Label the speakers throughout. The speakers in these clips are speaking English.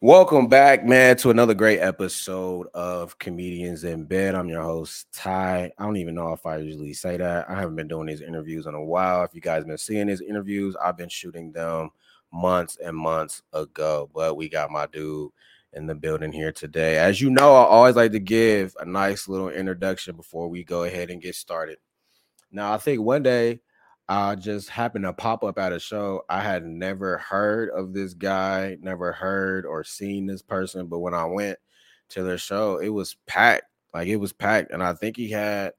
Speaker 1: Welcome back, man, to another great episode of Comedians in Bed. I'm your host, Ty. I don't even know if I usually say that. I haven't been doing these interviews in a while. If you guys been seeing these interviews, I've been shooting them months and months ago. But we got my dude in the building here today. As you know, I always like to give a nice little introduction before we go ahead and get started. Now, I think one day I just happened to pop up at a show. I had never heard of this guy, never heard or seen this person, but when I went to their show, it was packed. Like it was packed, and I think he had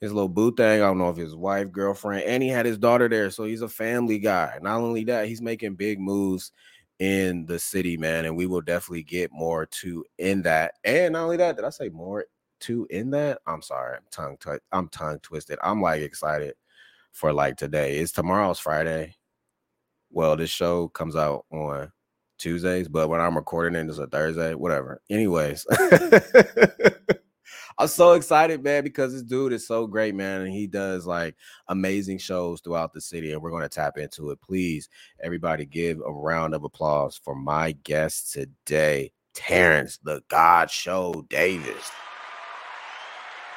Speaker 1: his little boo thing. I don't know if his wife, girlfriend, and he had his daughter there. So he's a family guy. Not only that, he's making big moves in the city, man. And we will definitely get more to in that. And not only that, did I say more to in that? I'm sorry, I'm tongue I'm tongue twisted. I'm like excited for like today. It's tomorrow's Friday. Well, this show comes out on Tuesdays, but when I'm recording it, it's a Thursday, whatever. Anyways, I'm so excited, man, because this dude is so great, man, and he does like amazing shows throughout the city, and we're going to tap into it. Please, everybody, give a round of applause for my guest today, Terrance ThaGawdShow Davis.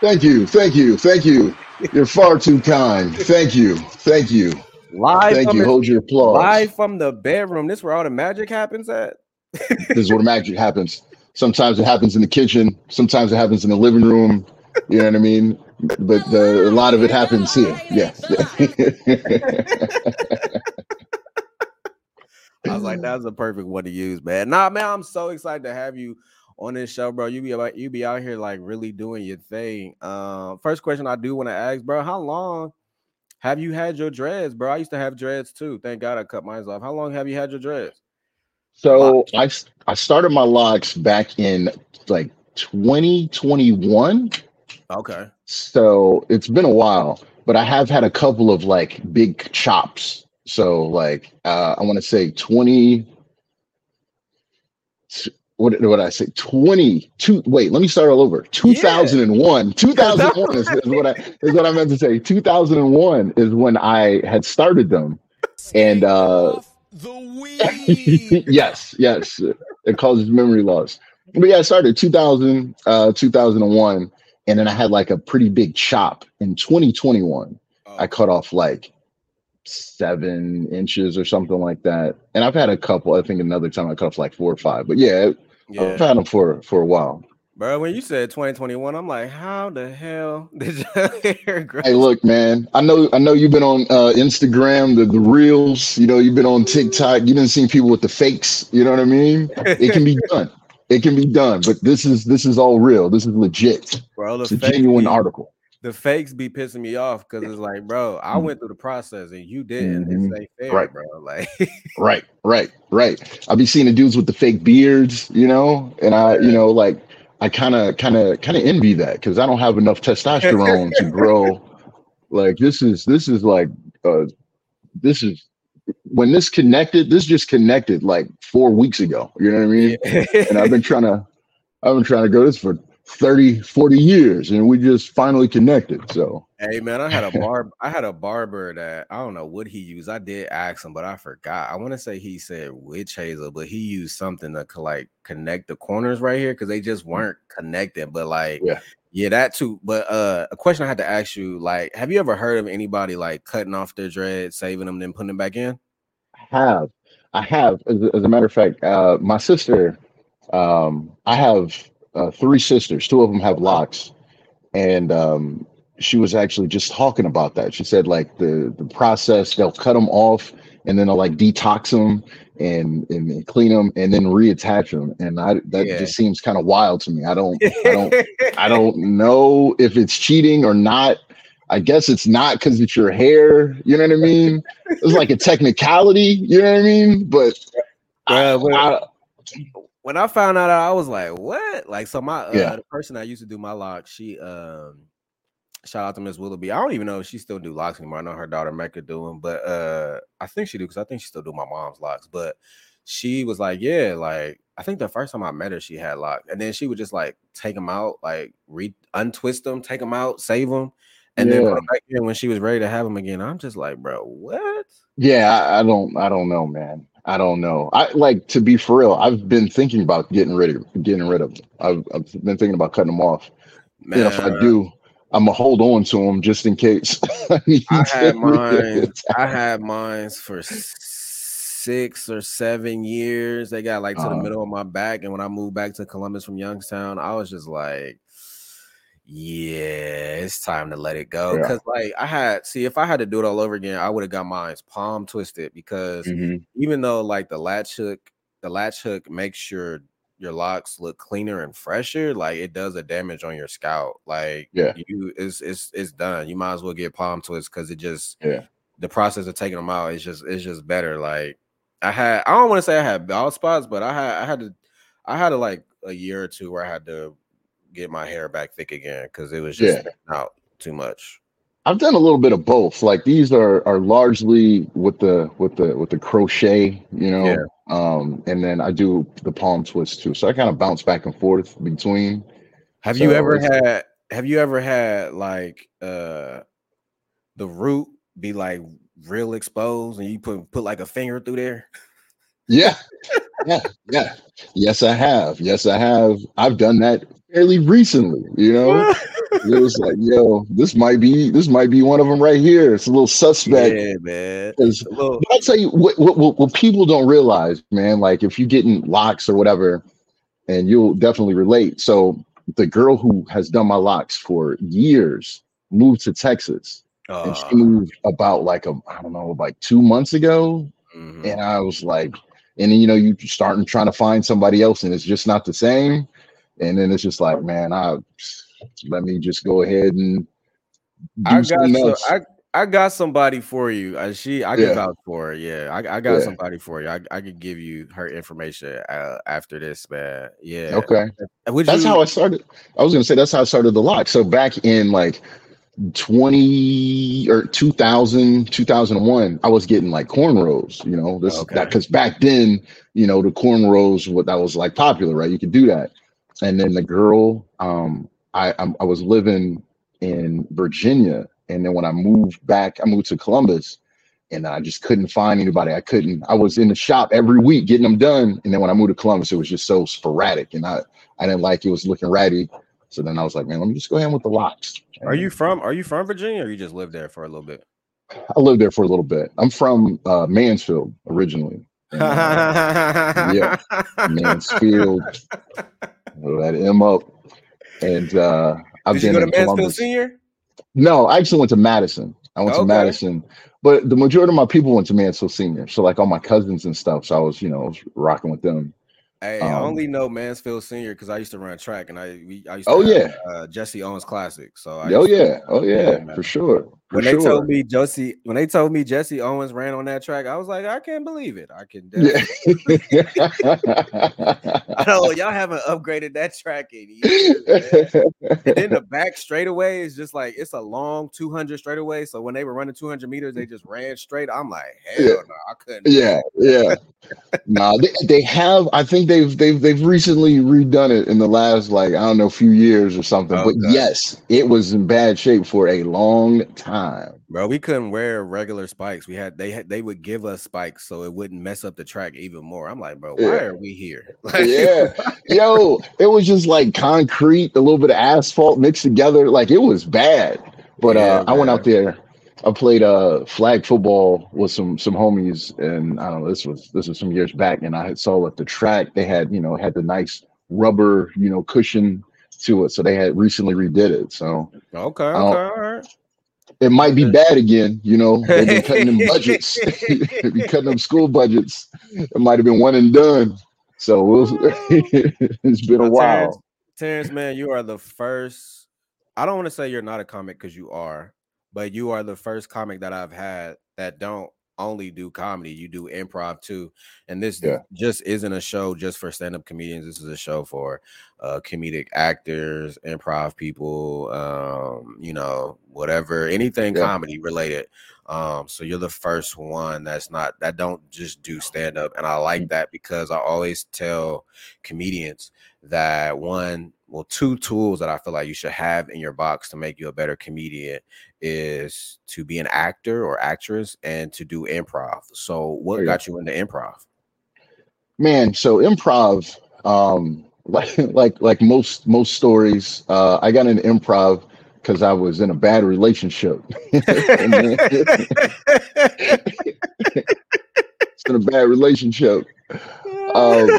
Speaker 2: Thank you, thank you, thank you. You're far too kind. Thank you, thank you.
Speaker 1: Live
Speaker 2: Thank you.
Speaker 1: the-
Speaker 2: Hold your applause.
Speaker 1: live from the bedroom. This where all the magic happens at.
Speaker 2: This is where the magic happens. Sometimes it happens in the kitchen. Sometimes it happens in the living room. You know what I mean? But the, a lot of it happens here. Yeah.
Speaker 1: I was like, that's a perfect one to use, man. Nah, man, I'm so excited to have you on this show, bro. You be about you be out here like really doing your thing. Um, first question I do want to ask, bro, how long have you had your dreads, bro? I used to have dreads too. Thank God I cut mine off. How long have you had your dreads?
Speaker 2: so I I started my locks back in like 2021.
Speaker 1: Okay.
Speaker 2: So it's been a while, but I have had a couple of like big chops. So like uh I want to say 20 what did what I say? 22 wait, let me start all over. 2001. 2001 is, is what I is what I meant to say. 2001 is when I had started them. And uh
Speaker 3: the weed.
Speaker 2: yes, yes. It causes memory loss. But yeah, I started 2000, uh, 2001, and then I had like a pretty big chop in 2021. I cut off like seven inches or something like that. And I've had a couple. I think another time I cut off like four or five. But yeah,
Speaker 1: yeah.
Speaker 2: I've had them for for a while.
Speaker 1: Bro, when you said 2021, I'm like, how the hell did your hair grow?
Speaker 2: Hey, look, man. I know I know you've been on uh, Instagram, the the reels. You know, you've been on TikTok. You've been seeing people with the fakes. You know what I mean? It can be done. It can be done. But this is this is all real. This is legit.
Speaker 1: bro,
Speaker 2: It's a genuine article.
Speaker 1: The fakes be pissing me off because it's like, bro, I
Speaker 2: Mhm.
Speaker 1: went through the process and you didn't.
Speaker 2: Mhm.
Speaker 1: It's ain't fair,
Speaker 2: Right.
Speaker 1: bro. Like,
Speaker 2: Right, right, right. I'll be seeing the dudes with the fake beards, you know, and I, you know, like I kind of, kind of, kind of envy that because I don't have enough testosterone to grow. Like this is, this is like, uh, this is when this connected. This just connected like four weeks ago. You know what I mean? And I've been trying to, I've been trying to go this for 30, 40 years, and we just finally connected. So
Speaker 1: hey man, I had a barb, I had a barber that I don't know what he used. I did ask him, but I forgot. I want to say he said witch hazel, but he used something to like connect the corners right here because they just weren't connected. But like,
Speaker 2: Yeah.
Speaker 1: yeah, that too. But uh, a question I had to ask you, like, have you ever heard of anybody like cutting off their dread, saving them, then putting them back in?
Speaker 2: I have. I have. As, a- as a matter of fact, uh, my sister, um, I have uh, three sisters. Two of them have locks, and um, she was actually just talking about that. She said like the the process they'll cut them off and then they'll like detox them and and clean them and then reattach them. And I that
Speaker 1: Yeah.
Speaker 2: just seems kind of wild to me. I don't I don't I don't know if it's cheating or not. I guess it's not because it's your hair. You know what I mean? It's like a technicality. You know what I mean? But I,
Speaker 1: Bruh, when-
Speaker 2: I-
Speaker 1: when I found out, I was like, "What?" Like, so my uh,
Speaker 2: Yeah.
Speaker 1: the person that used to do my locks, she um, shout out to Miss Willoughby. I don't even know if she still do locks anymore. I know her daughter Mecca do them, but uh, I think she do because I think she still do my mom's locks. But she was like, "Yeah, like I think the first time I met her, she had locks, and then she would just like take them out, like re untwist them, take them out, save them." And then
Speaker 2: Yeah.
Speaker 1: back when she was ready to have them again. I'm just like, bro, what?
Speaker 2: yeah, I, I don't I don't know, man. I don't know. I like to be for real. I've been thinking about getting rid of getting rid of them. I've, I've been thinking about cutting them off.
Speaker 1: Man,
Speaker 2: and if I do, I'm gonna hold on to them just in case. I,
Speaker 1: I had mine. I had mines for six or seven years. They got like to the
Speaker 2: Uh-huh.
Speaker 1: middle of my back, and when I moved back to Columbus from Youngstown, I was just like, "Yeah, it's time to let it go."
Speaker 2: Yeah.
Speaker 1: Because like I had, see, if I had to do it all over again, I would have got mine's palm twisted. Because
Speaker 2: Mhm.
Speaker 1: even though like the latch hook, the latch hook makes your your locks look cleaner and fresher, like it does a damage on your scalp. Like
Speaker 2: Yeah.
Speaker 1: you, it's it's it's done. You might as well get palm twists because it just
Speaker 2: Yeah.
Speaker 1: the process of taking them out is just it's just better. Like I had, I don't want to say I had bald spots, but I had I had to I had a, like a year or two where I had to get my hair back thick again because it was just
Speaker 2: Yeah.
Speaker 1: out too much.
Speaker 2: I've done a little bit of both. Like these are are largely with the with the with the crochet, you know.
Speaker 1: Yeah.
Speaker 2: Um, and then I do the palm twist too. So I kind of bounce back and forth between.
Speaker 1: Have you ever had have you ever had like uh the root be like real exposed and you put put like a finger through there?
Speaker 2: Yeah. yeah. Yeah. Yes, I have. Yes, I have. I've done that fairly recently, you know. it was like, yo, this might be this might be one of them right here. It's a little suspect.
Speaker 1: yeah, man.
Speaker 2: 'cause-
Speaker 1: A little-
Speaker 2: I'll tell you what, what, what, what people don't realize, man, like if you getting locks or whatever, and you'll definitely relate. So the girl who has done my locks for years moved to Texas. And she
Speaker 1: uh,
Speaker 2: moved about like a, I don't know, like two months ago.
Speaker 1: mhm.
Speaker 2: And I was like, and then you know, you starting trying to find somebody else, and it's just not the same. And then it's just like, man, I let me just go ahead and do
Speaker 1: I got
Speaker 2: something
Speaker 1: so. I I got somebody for you. Uh, she I can
Speaker 2: Yeah.
Speaker 1: vouch for her. Yeah, I, I got
Speaker 2: Yeah.
Speaker 1: somebody for you. I, I could give you her information uh, after this, man. Yeah.
Speaker 2: okay.
Speaker 1: Would
Speaker 2: That's
Speaker 1: you,
Speaker 2: how I started. I was gonna say that's how I started the lock. So back in like 20 or 2000, 2001, I was getting like cornrows, you know, this
Speaker 1: Okay.
Speaker 2: that because back then, you know, the cornrows what that was like popular, right? You could do that. And then the girl, um, I I was living in Virginia, and then when I moved back, I moved to Columbus, and I just couldn't find anybody. I couldn't. I was in the shop every week getting them done, and then when I moved to Columbus, it was just so sporadic, and I I didn't like it was looking ratty. So then I was like, man, let me just go ahead with the locks.
Speaker 1: Are you from Are you from Virginia, or you just lived there for a little bit?
Speaker 2: I lived there for a little bit. I'm from uh, Mansfield originally. And, uh,
Speaker 1: yeah.
Speaker 2: Mansfield, that him up, and uh, I've
Speaker 1: Did you
Speaker 2: been
Speaker 1: go to Mansfield
Speaker 2: Columbus.
Speaker 1: Senior?
Speaker 2: No, I actually went to Madison. I went to Madison, but the majority of my people went to Mansfield Senior. So like all my cousins and stuff. So I was, you know, I was rocking with them.
Speaker 1: Hey, I
Speaker 2: Um,
Speaker 1: only know Mansfield Senior because I used to run track, and I we I used to
Speaker 2: Oh,
Speaker 1: have,
Speaker 2: yeah.
Speaker 1: uh, Jesse Owens Classic. So I
Speaker 2: Oh
Speaker 1: used to-
Speaker 2: yeah, oh yeah,
Speaker 1: Yeah,
Speaker 2: for sure.
Speaker 1: When they
Speaker 2: sure.
Speaker 1: told me Jesse, when they told me Jesse Owens ran on that track, I was like, I can't believe it. I can. I know y'all haven't upgraded that track in years. and then the back straightaway is just like it's a long 200 straightaway. So when they were running 200 meters, they just ran straight. I'm like, hell
Speaker 2: Yeah.
Speaker 1: no, I couldn't.
Speaker 2: yeah, yeah. nah, they, they have. I think they've they've they've recently redone it in the last like I don't know few years or something. But
Speaker 1: Okay.
Speaker 2: yes, it was in bad shape for a long time.
Speaker 1: Bro, we couldn't wear regular spikes. We had they had they would give us spikes so it wouldn't mess up the track even more. I'm like, bro, why
Speaker 2: Yeah.
Speaker 1: are we here? Like,
Speaker 2: Yeah, yo, it was just like concrete, a little bit of asphalt mixed together. Like it was bad. But
Speaker 1: Yeah,
Speaker 2: uh, I went out there. I played uh flag football with some some homies, and I don't know. This was this was some years back, and I had saw at the track they had you know had the nice rubber you know cushion to it, so they had recently redid it. So
Speaker 1: Okay, okay, all right.
Speaker 2: It might be bad again. You know, they've been cutting them budgets, they be cutting them school budgets. It might have been one and done. So we'll, it's been a while.
Speaker 1: Terrance, Terrance, man, you are the first. I don't want to say you're not a comic because you are, but you are the first comic that I've had that don't only do comedy, you do improv too. And this
Speaker 2: Yeah.
Speaker 1: just isn't a show just for stand-up comedians. This is a show for uh comedic actors, improv people, um, you know, whatever, anything
Speaker 2: Yeah.
Speaker 1: comedy related. Um, so you're the first one that's not that don't just do stand-up. And I like that because I always tell comedians that one well two tools that i feel like you should have in your box to make you a better comedian is to be an actor or actress and to do improv so what
Speaker 2: you
Speaker 1: got you into improv
Speaker 2: Man, so improv, um, like like like most most stories, uh, I got into improv because I was in a bad relationship. Then- it's in a bad relationship. Um,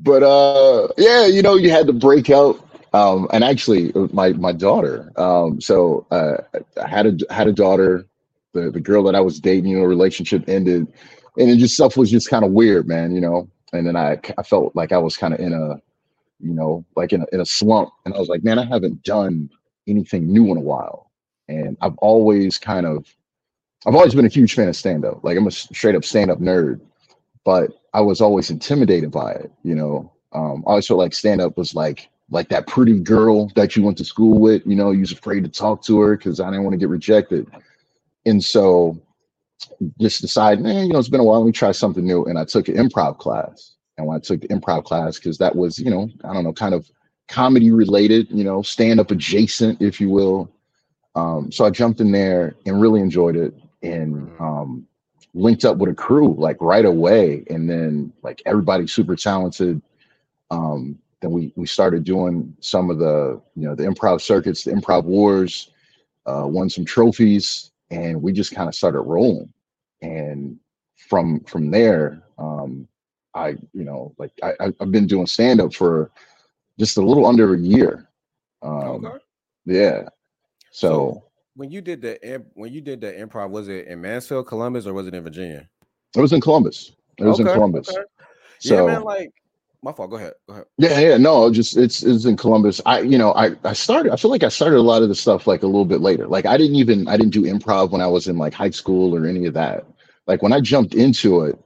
Speaker 2: but uh, yeah, you know, you had to break out. Um, and actually, my my daughter. Um, so uh, I had a had a daughter. The the girl that I was dating, you know, relationship ended, and it just stuff was just kind of weird, man. You know. And then I I felt like I was kind of in a, you know, like in a, in a slump, and I was like, man, I haven't done anything new in a while, and I've always kind of, I've always been a huge fan of stand up. Like I'm a straight up stand up nerd, but I was always intimidated by it. You know, um, I always felt like stand up was like like that pretty girl that you went to school with. You know, you was afraid to talk to her because I didn't want to get rejected, and so just decided, man, you know, it's been a while. Let me try something new, and I took an improv class. And when I took the improv class, because that was, you know, I don't know, kind of comedy related, you know, stand up adjacent, if you will. Um, so I jumped in there and really enjoyed it, and um, linked up with a crew like right away and then like everybody's super talented um then we we started doing some of the you know the improv circuits the improv wars uh won some trophies and we just kind of started rolling and from from there um i you know like i i've been doing stand up for just a little under a year um
Speaker 1: Okay.
Speaker 2: yeah so
Speaker 1: When you did the when you did the improv, was it in Mansfield, Columbus, or was it in Virginia?
Speaker 2: it was in columbus it was in columbus
Speaker 1: okay.
Speaker 2: so
Speaker 1: yeah, man. Like my fault. Go ahead. Go ahead.
Speaker 2: Yeah, yeah, no, just it's it's in Columbus. I you know, I I started I feel like I started a lot of the stuff like a little bit later. Like I didn't even I didn't do improv when I was in like high school or any of that. Like when I jumped into it,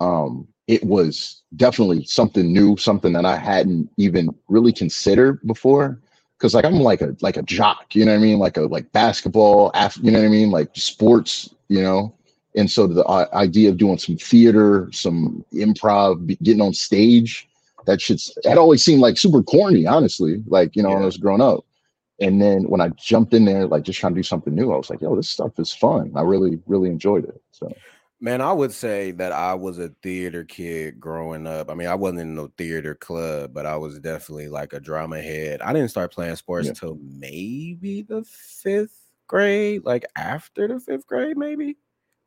Speaker 2: um it was definitely something new, something that I hadn't even really considered before. Cause like I'm like a like a jock, you know what I mean? Like a like basketball, af- you know what I mean? Like sports, you know. And so the uh, idea of doing some theater, some improv, getting on stage, that shit's had always seemed like super corny, honestly. Like, you know, when I was growing up. And then when I jumped in there, like just trying to do something new, I was like, yo, this stuff is fun. I really, really enjoyed it. So
Speaker 1: Man, I would say that I was a theater kid growing up. I mean, I wasn't in no theater club, but I was definitely like a drama head. I didn't start playing sports
Speaker 2: Yeah.
Speaker 1: until maybe the fifth grade, like after the fifth grade, maybe.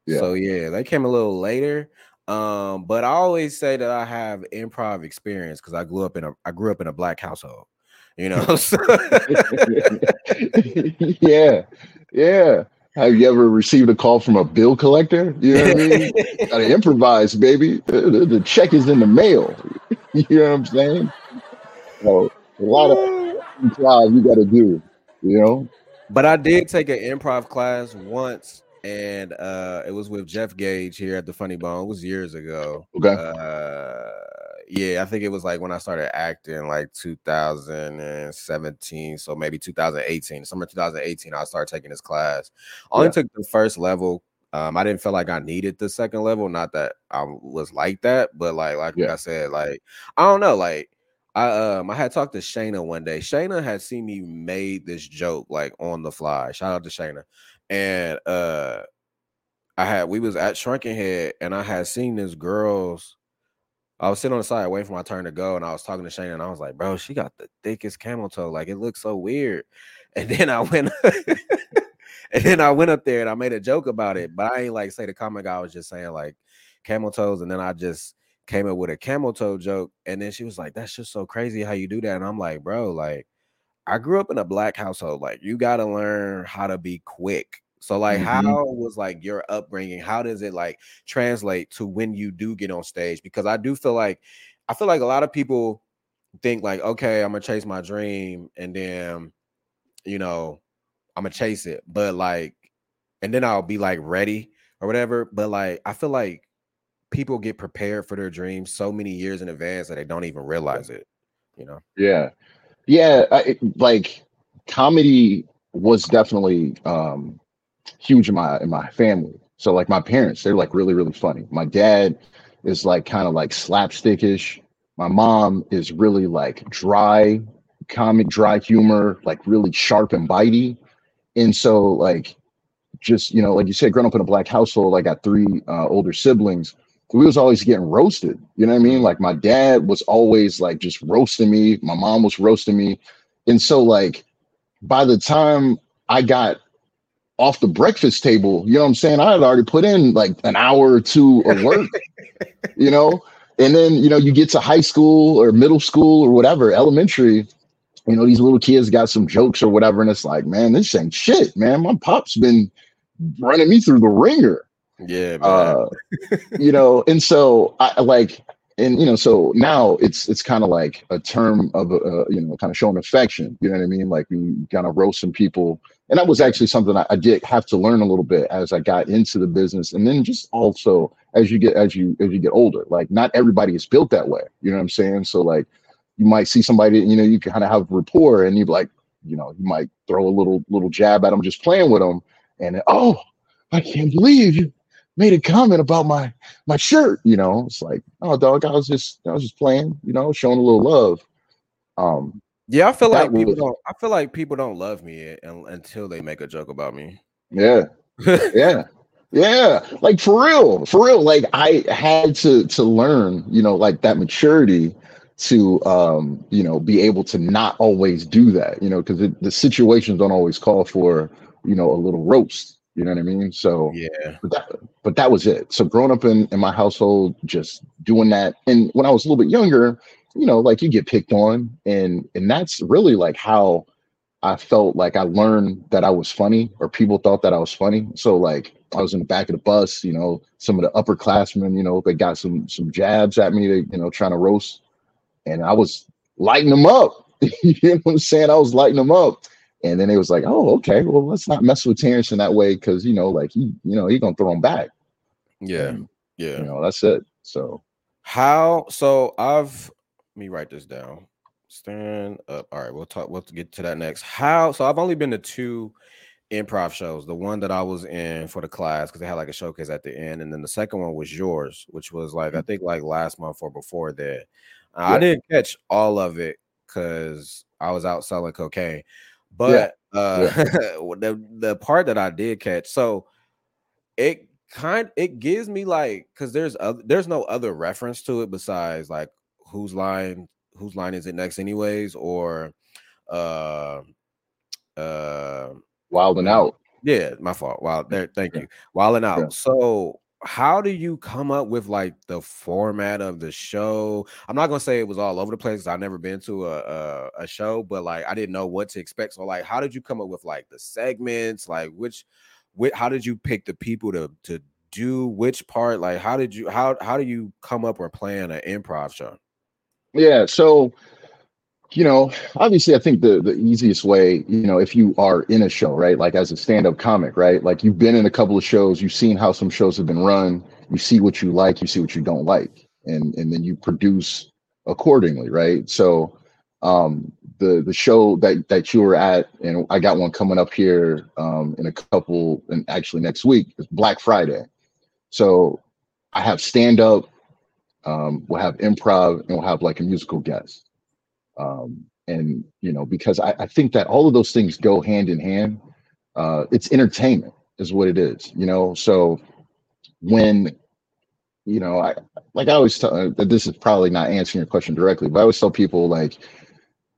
Speaker 2: Yeah.
Speaker 1: So yeah, they came a little later. Um, but I always say that I have improv experience because I grew up in a I grew up in a black household, you know. so-
Speaker 2: yeah, yeah. Have you ever received a call from a bill collector? You know what I mean? Gotta improvise, baby. The, the- the check is in the mail. you know what I'm saying? So a lot of improv you gotta do, you know?
Speaker 1: But I did take an improv class once, and uh, it was with Jeff Gage here at the Funny Bone. It was years ago.
Speaker 2: Okay.
Speaker 1: Uh, yeah, I think it was like when I started acting, like 2017, so maybe 2018, summer 2018. I started taking this class. I only
Speaker 2: Yeah.
Speaker 1: took the first level. Um, I didn't feel like I needed the second level. Not that I was like that, but like like
Speaker 2: Yeah.
Speaker 1: I said, like I don't know, like I um I had talked to Shayna one day. Shayna had seen me made this joke like on the fly. Shout out to Shayna. And uh I had we was at Shrunken Head and I had seen this girl's I was sitting on the side waiting for my turn to go, and I was talking to Shane, and I was like, bro, she got the thickest camel toe. Like it looks so weird. And then I went and then I went up there and I made a joke about it, but I ain't like say the comment I was just saying like camel toes, and then I just came up with a camel toe joke, and then she was like, That's just so crazy how you do that. And I'm like, bro, like I grew up in a black household. Like you gotta learn how to be quick. So like
Speaker 2: Mhm.
Speaker 1: how was like your upbringing? How does it like translate to when you do get on stage? Because I do feel like I feel like a lot of people think like, okay, I'm gonna chase my dream and then you know, I'm gonna chase it, but like, and then I'll be like ready or whatever. But like, I feel like people get prepared for their dreams so many years in advance that they don't even realize it. You know,
Speaker 2: Yeah, yeah. I, it- like comedy was definitely um, huge in my in my family. So like my parents, they're like really really funny. My dad is like kind of like slapstickish. My mom is really like dry, comic, dry humor, like really sharp and bitey. And so like just you know like you said, growing up in a black household, I got three uh, older siblings. We was always getting roasted. You know what I mean? Like my dad was always like just roasting me. My mom was roasting me. And so like by the time I got off the breakfast table, you know what I'm saying? I had already put in like an hour or two of work, you know? And then, you know, you get to high school or middle school or whatever, elementary, you know, these little kids got some jokes or whatever. And it's like, man, this ain't shit, man. My pop's been running me through the ringer.
Speaker 1: Yeah.
Speaker 2: Uh, you know, and so I like, and you know, so now it's it's kind of like a term of uh, you know, kind of showing affection. You know what I mean? Like we kind of roast some people, and that was actually something I, I did have to learn a little bit as I got into the business, and then just also as you get as you as you get older. Like not everybody is built that way. You know what I'm saying? So like you might see somebody, you know, you kind of have rapport, and you like, you know, you might throw a little little jab at them, just playing with them, and oh, I can't believe you made a comment about my my shirt. You know, it's like, oh, dog, I was just I was just playing, you know, showing a little love. Um,
Speaker 1: yeah, I feel like people
Speaker 2: was-
Speaker 1: don't. I feel like people don't love me until they make a joke about me.
Speaker 2: yeah, yeah, yeah, like for real, for real. Like I had to to learn, you know, like that maturity to um you know be able to not always do that you know because the situations don't always call for you know a little roast you know what i mean so
Speaker 1: yeah,
Speaker 2: but that, but that was it. So growing up in, in my household, just doing that. And when I was a little bit younger, you know, like you get picked on and and that's really like how I felt like I learned that I was funny or people thought that I was funny. So like I was in the back of the bus, you know, some of the upperclassmen, you know, they got some some jabs at me, they, you know, trying to roast. And I was lighting them up. you know what I'm saying? I was lighting them up. And then it was like, oh, okay, well, let's not mess with Terrance in that way because you know, like he, you know, he gonna throw him back.
Speaker 1: yeah,
Speaker 2: And,
Speaker 1: yeah.
Speaker 2: You know, that's it. So
Speaker 1: How? So I've let me write this down. Stand up. All right, we'll talk. We'll get to that next. How? So I've only been to two improv shows. The one that I was in for the class because they had like a showcase at the end, and then the second one was yours, which was like I think like last month or before that. Uh, I didn't catch all of it because I was out selling cocaine, but uh, the the part that I did catch, so it kind it gives me like because there's other, there's no other reference to it besides like whose line whose line is it next anyways? Or uh uh
Speaker 2: wild and out.
Speaker 1: yeah my fault. Wow there thank you. Wilding out.
Speaker 2: Yeah.
Speaker 1: so how do you come up with like the format of the show? I'm not gonna say it was all over the place i've never been to a, a a show but like i didn't know what to expect so like how did you come up with like the segments? Like which whi- how did you pick the people to to do which part? Like how did you how how do you come up or plan an improv show?
Speaker 2: Yeah. So, you know, obviously, I think the the easiest way, you know, if you are in a show, right, like as a stand up comic, right, like you've been in a couple of shows, you've seen how some shows have been run, you see what you like, you see what you don't like, and and then you produce accordingly, right? So, um, the the show that that you were at, and I got one coming up here um, in a couple, and actually next week is Black Friday. So, I have stand up um, we'll have improv and we'll have like a musical guest um, and you know because I, I think that all of those things go hand in hand. Uh, it's entertainment is what it is you know? So when you know i like i always tell uh, this is probably not answering your question directly but i always tell people like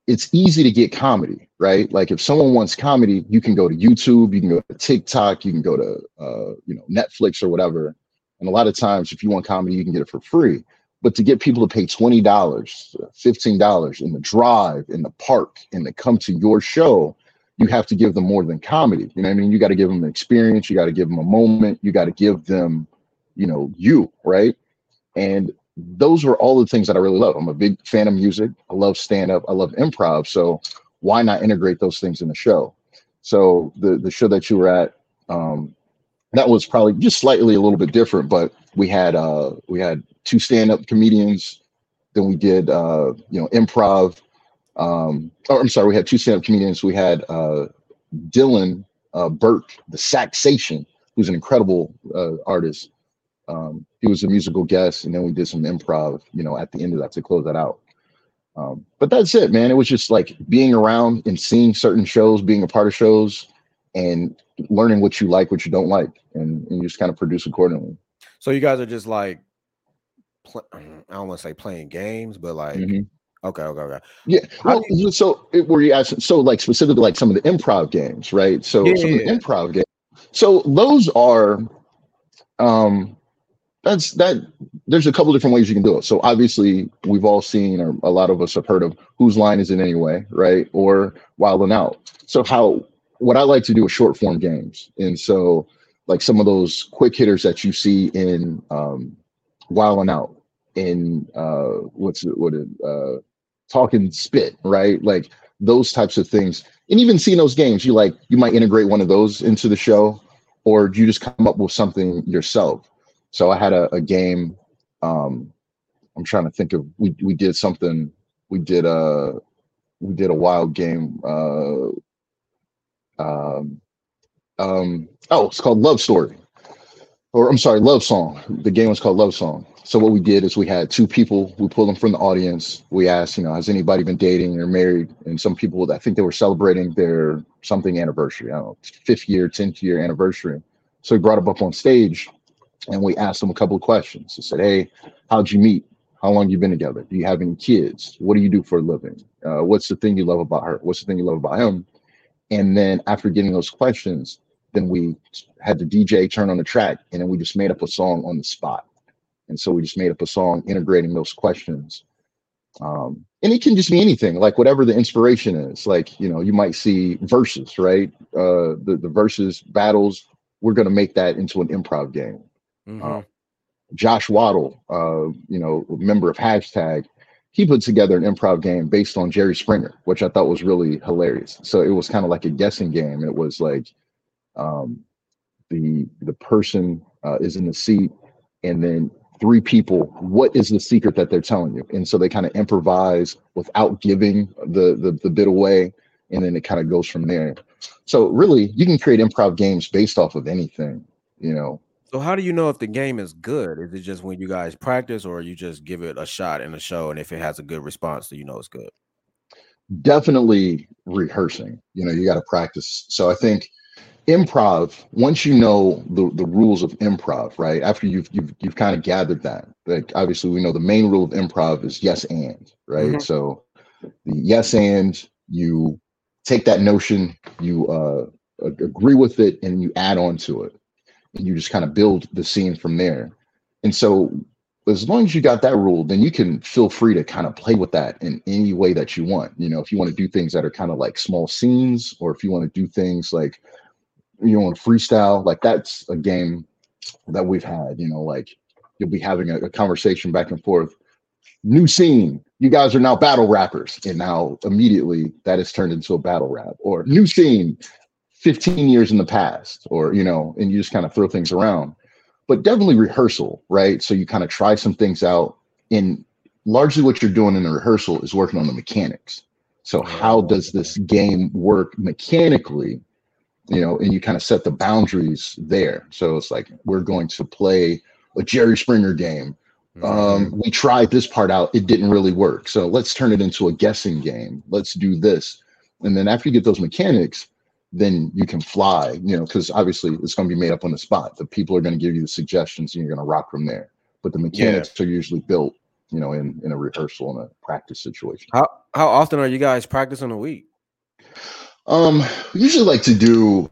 Speaker 2: it's easy to get comedy right? Like if someone wants comedy you can go to youtube you can go to tiktok you can go to uh, you know netflix or whatever. And a lot of times if you want comedy you can get it for free but to get people to pay $20 $15 in the drive in the park and to come to your show you have to give them more than comedy. You know i mean? You got to give them an experience you got to give them a moment you got to give them you know you right? And those were all the things that i really love. I'm a big fan of music. I love stand up i love improv. So why not integrate those things in the show? So the the show that you were at um that was probably just slightly a little bit different but we had uh we had two stand-up comedians then we did uh you know improv um or i'm sorry we had two stand-up comedians. We had uh dylan uh burke the saxation who's an incredible uh, artist. Um he was a musical guest and then we did some improv you know at the end of that to close that out. Um but that's it man. It was just like being around and seeing certain shows being a part of shows and learning what you like what you don't like and, and you just kind of produce accordingly.
Speaker 1: So you guys are just like pl- I don't want to say playing games, but like
Speaker 2: Mhm.
Speaker 1: okay, okay, okay.
Speaker 2: Yeah. Well, so it, were you asking? So like specifically like some of the improv games, right? So some of the
Speaker 1: Yeah.
Speaker 2: improv games. So those are, um, that's that. There's a couple different ways you can do it. So obviously we've all seen, or a lot of us have heard of, whose line is it anyway, right? Or wilding out. So how what I like to do is short form games, and so like some of those quick hitters that you see in um, wilding out in uh, what's what it uh, talking spit, right? Like those types of things. And even seeing those games, you like you might integrate one of those into the show, or you just come up with something yourself. So I had a, a game. Um, I'm trying to think of we we did something. We did a we did a wild game. Uh, um, um, oh, it's called Love Story, or I'm sorry, Love Song. The game was called Love Song. So what we did is we had two people. We pulled them from the audience. We asked, you know, has anybody been dating or married? And some people, I think they were celebrating their something anniversary. I don't know, fifth year, tenth year anniversary. So we brought them up on stage, and we asked them a couple of questions. We said, "Hey, how'd you meet? How long you been together? Do you have any kids? What do you do for a living? Uh, what's the thing you love about her? What's the thing you love about him?" And then after getting those questions, then we had the DJ turn on the track, and then we just made up a song on the spot. And so we just made up a song integrating those questions. Um, and it can just be anything, like whatever the inspiration is. Like, you know, you might see verses, right? Uh, the, the verses, battles, we're going to make that into an improv game.
Speaker 1: Mhm.
Speaker 2: Uh, Josh Waddle, uh, you know, member of hashtag, he put together an improv game based on Jerry Springer, which I thought was really hilarious. So it was kind of like a guessing game. It was like um, the the person uh, is in the seat, and then three people. What is the secret that they're telling you? And so they kind of improvise without giving the, the the bit away, and then it kind of goes from there. So really, you can create improv games based off of anything. You know,
Speaker 1: So how do you know if the game is good? Is it just when you guys practice, or you just give it a shot in the show, and if it has a good response, then you know it's good?
Speaker 2: definitely rehearsing you know you got to practice so i think improv once you know the, the rules of improv right after you've you've, you've kind of gathered that like obviously we know the main rule of improv is yes and right
Speaker 1: Mhm.
Speaker 2: so the yes and you take that notion you uh agree with it and you add on to it and you just kind of build the scene from there and so as long as you got that rule, then you can feel free to kind of play with that in any way that you want. You know, if you want to do things that are kind of like small scenes, or if you want to do things like you want to freestyle, like that's a game that we've had. You know, like you'll be having a, a conversation back and forth. New scene. You guys are now battle rappers, and now immediately that is turned into a battle rap. Or new scene, 15 years in the past, or you know, and you just kind of throw things around but definitely rehearsal, right? So you kind of try some things out. And largely what you're doing in the rehearsal is working on the mechanics. So how does this game work mechanically? You know, and you kind of set the boundaries there. So it's like we're going to play a Jerry Springer game. Um, we tried this part out, it didn't really work. So let's turn it into a guessing game. Let's do this. And then after you get those mechanics, then you can fly, you know, because obviously it's going to be made up on the spot. The people are going to give you the suggestions and you're going to rock from there. But the mechanics are usually built, you know, in, in a rehearsal and a practice situation.
Speaker 1: How how often are you guys practicing a week?
Speaker 2: Um, usually like to do,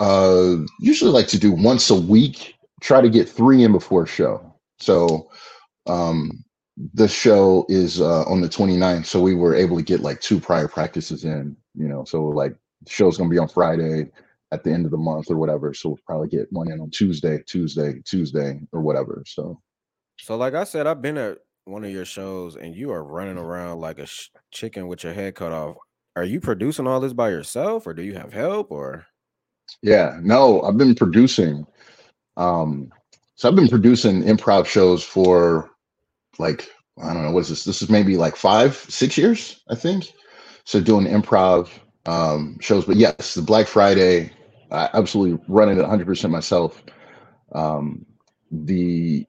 Speaker 2: uh, usually like to do once a week, try to get three in before show. So, um, the show is uh, on the 29th. So we were able to get like two prior practices in, you know, so like the show's to be on Friday at the end of the month or whatever. So we'll probably get one in on Tuesday, Tuesday, Tuesday or whatever. So,
Speaker 1: So, like I said, I've been at one of your shows, and you are running around like a sh- chicken with your head cut off. Are you producing all this by yourself, or do you have help? Or
Speaker 2: Yeah, no, I've been producing. Um, so I've been producing improv shows for like I don't know what is this? This is maybe like five, six years, I think. So doing improv um, shows, but yes, the Black Friday, I absolutely running it 100% myself. Um, the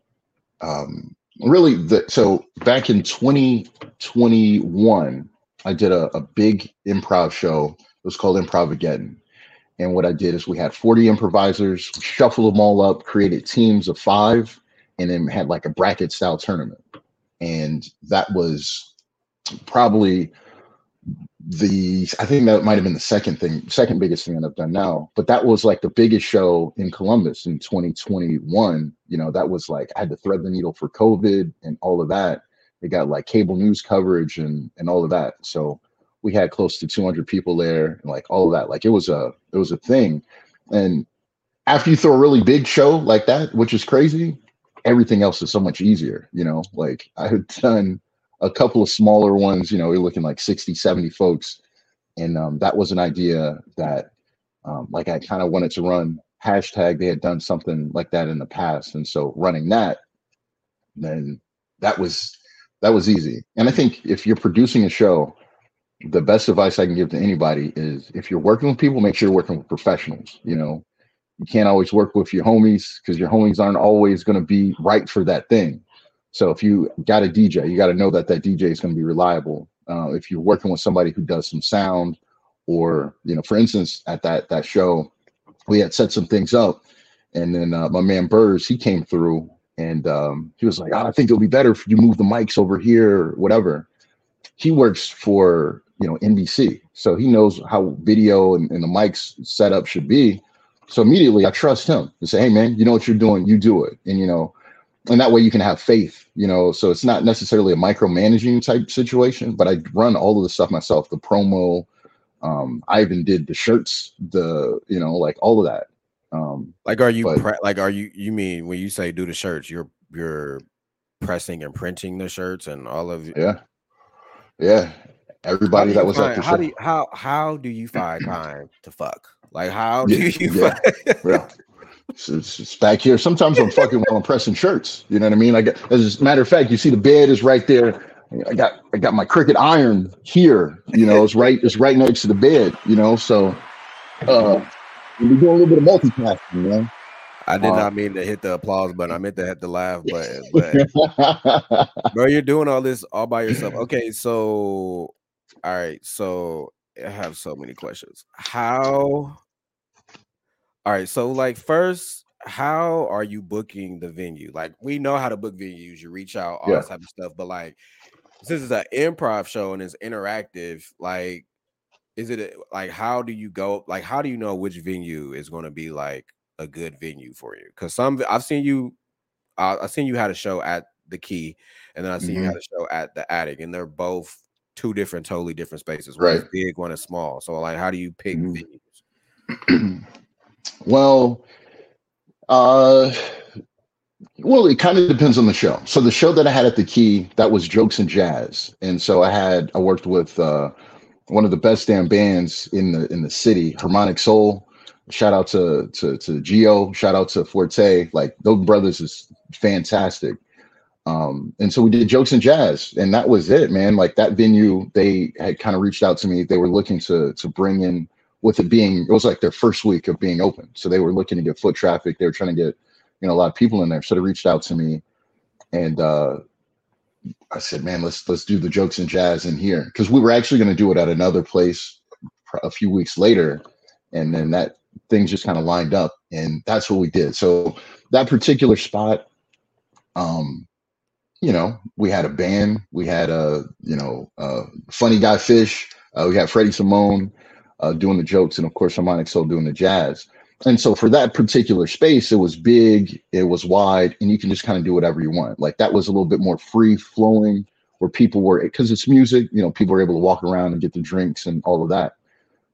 Speaker 2: um, really the so back in 2021, I did a, a big improv show. It was called Improvageddon. And what I did is we had 40 improvisers, shuffled them all up, created teams of five, and then had like a bracket style tournament. And that was probably the I think that might have been the second thing, second biggest thing that I've done now. But that was like the biggest show in Columbus in 2021. You know, that was like I had to thread the needle for COVID and all of that. It got like cable news coverage and and all of that. So we had close to 200 people there and like all of that. Like it was a it was a thing. And after you throw a really big show like that, which is crazy, everything else is so much easier. You know, like I had done a couple of smaller ones, you know, you're looking like 60, 70 folks. And um, that was an idea that um, like I kind of wanted to run hashtag they had done something like that in the past. And so running that, then that was that was easy. And I think if you're producing a show, the best advice I can give to anybody is if you're working with people, make sure you're working with professionals. You know, you can't always work with your homies because your homies aren't always going to be right for that thing. So if you got a DJ, you got to know that that DJ is going to be reliable. Uh, if you're working with somebody who does some sound, or you know, for instance, at that that show, we had set some things up, and then uh, my man Burrs he came through, and um, he was like, oh, "I think it'll be better if you move the mics over here, or whatever." He works for you know NBC, so he knows how video and, and the mics setup should be. So immediately, I trust him to say, "Hey, man, you know what you're doing, you do it," and you know and that way you can have faith you know so it's not necessarily a micromanaging type situation but i run all of the stuff myself the promo um i even did the shirts the you know like all of that um
Speaker 1: Like, are you
Speaker 2: But-
Speaker 1: pre- like are you you mean when you say do the shirts, you're you're pressing and printing the shirts and all of
Speaker 2: yeah yeah everybody that was
Speaker 1: find,
Speaker 2: at the
Speaker 1: how
Speaker 2: show
Speaker 1: do you, how how do you find time to fuck? Like how do
Speaker 2: Yeah,
Speaker 1: you
Speaker 2: yeah.
Speaker 1: find
Speaker 2: yeah. It's, it's, it's back here. Sometimes I'm fucking while I'm pressing shirts. You know what I mean? I got, as a matter of fact, you see the bed is right there. I got I got my Cricut iron here. You know, it's right it's right next to the bed. You know, so uh, we doing a little bit of multitasking, man.
Speaker 1: I did
Speaker 2: Uh,
Speaker 1: not mean to hit the applause button. I meant to hit the laugh button. But bro, you're doing all this all by yourself. Okay, so all right, so I have so many questions. How all right, so like first, how are you booking the venue? Like we know how to book venues, you reach out, all
Speaker 2: Yeah.
Speaker 1: that type of stuff, but like since it's an improv show and it's interactive, like is it like how do you go like how do you know which venue is going to be like a good venue for you because some i've seen you uh, i've seen you had a show at the key and then i've seen you had a show at the attic and they're both two different totally different spaces one is
Speaker 2: Right.
Speaker 1: big one is small so like how do you pick
Speaker 2: Mhm.
Speaker 1: venues
Speaker 2: well, uh, well, it kind of depends on the show. So the show that I had at the Key, that was Jokes and Jazz, and so I had I worked with uh, one of the best damn bands in the in the city, Harmonic Soul. Shout out to to to Geo. Shout out to Forte. Like those brothers is fantastic. Um, and so we did jokes and jazz, and that was it, man. Like that venue, they had kind of reached out to me. They were looking to to bring in with it being it was like their first week of being open. So they were looking to get foot traffic. They were trying to get, you know, a lot of people in there. So they reached out to me and uh I said, man, let's let's do the jokes and jazz in here. Because we were actually going to do it at another place a few weeks later. And then that things just kind of lined up. And that's what we did. So that particular spot, um, you know, we had a band, we had a, you know, uh funny guy fish, uh, we had Freddie Simone uh, doing the jokes, and of course Harmonic Soul doing the jazz. And so for that particular space, it was big, it was wide, and you can just kind of do whatever you want. Like that was a little bit more free flowing, where people were because it's music, you know, people were able to walk around and get the drinks and all of that.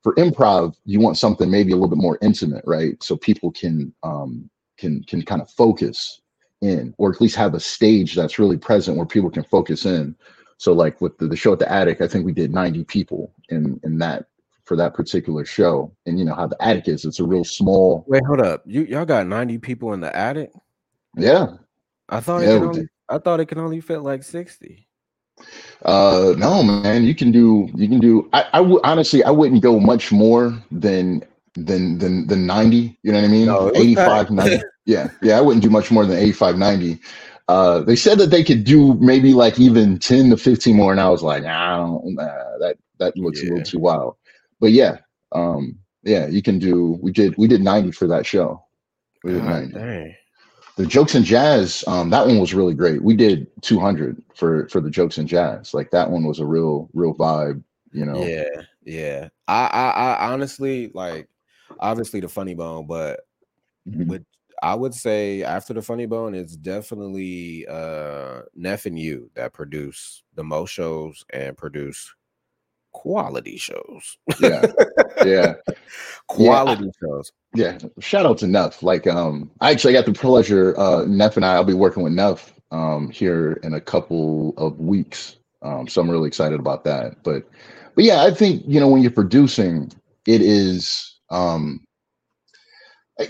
Speaker 2: For improv, you want something maybe a little bit more intimate, right? So people can um, can can kind of focus in, or at least have a stage that's really present where people can focus in. So like with the, the show at the attic, I think we did 90 people in in that for that particular show. And you know how the attic is, it's a real small
Speaker 1: wait hold up you y'all got 90 people in the attic
Speaker 2: yeah.
Speaker 1: i thought
Speaker 2: Yeah,
Speaker 1: it could only, i thought it could only fit like 60
Speaker 2: Uh no man, you can do you can do I, I would honestly I wouldn't go much more than than than than 90, you know what I mean?
Speaker 1: No,
Speaker 2: 85,
Speaker 1: packed.
Speaker 2: 90. Yeah, yeah, I wouldn't do much more than 85, 90. Uh they said that they could do maybe like even 10 to 15 more, and I was like, nah, I don't nah, that that looks a little too wild. But yeah, um, yeah, you can do we did we did 90 for that show. We did 90.
Speaker 1: dang.
Speaker 2: the jokes and jazz, um, that one was really great. We did 200 for for the jokes and jazz. Like that one was a real real vibe. You know.
Speaker 1: Yeah, yeah. I I, I honestly like obviously the funny bone, but
Speaker 2: Mhm.
Speaker 1: with I would say after the funny bone, it's definitely uh Neff and you that produce the most shows and produce quality shows.
Speaker 2: Yeah. yeah.
Speaker 1: quality shows.
Speaker 2: Yeah, shout out to Neff. Like, um, I actually got the pleasure. Uh, Neff and I, I'll be working with Neff um here in a couple of weeks. Um, so I'm really excited about that. But, but yeah, I think you know when you're producing, it is um, I-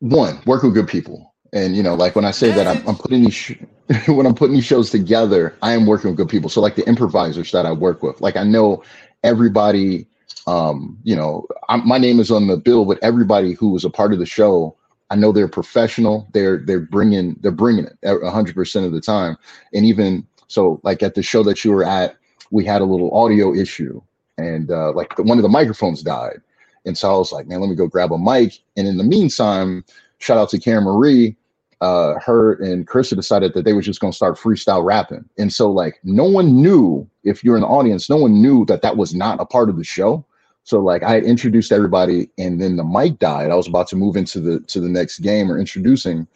Speaker 2: one work with good people, and you know, like when I say that I'm, I'm putting these sh- when I'm putting these shows together, I am working with good people. So like the improvisers that I work with, like I know everybody um you know I'm, my name is on the bill but everybody who was a part of the show i know they're professional. They're they're bringing they're bringing it a 100% of the time. And even so like at the show that you were at we had a little audio issue and uh like the, one of the microphones died. And so i was like man let me go grab a mic. And in the meantime shout out to karen marie uh her and Krista decided that they were just going to start freestyle rapping and so like no one knew if you're in the audience no one knew that that was not a part of the show so like I had introduced everybody and then the mic died. I was about to move into the to the next game or introducing.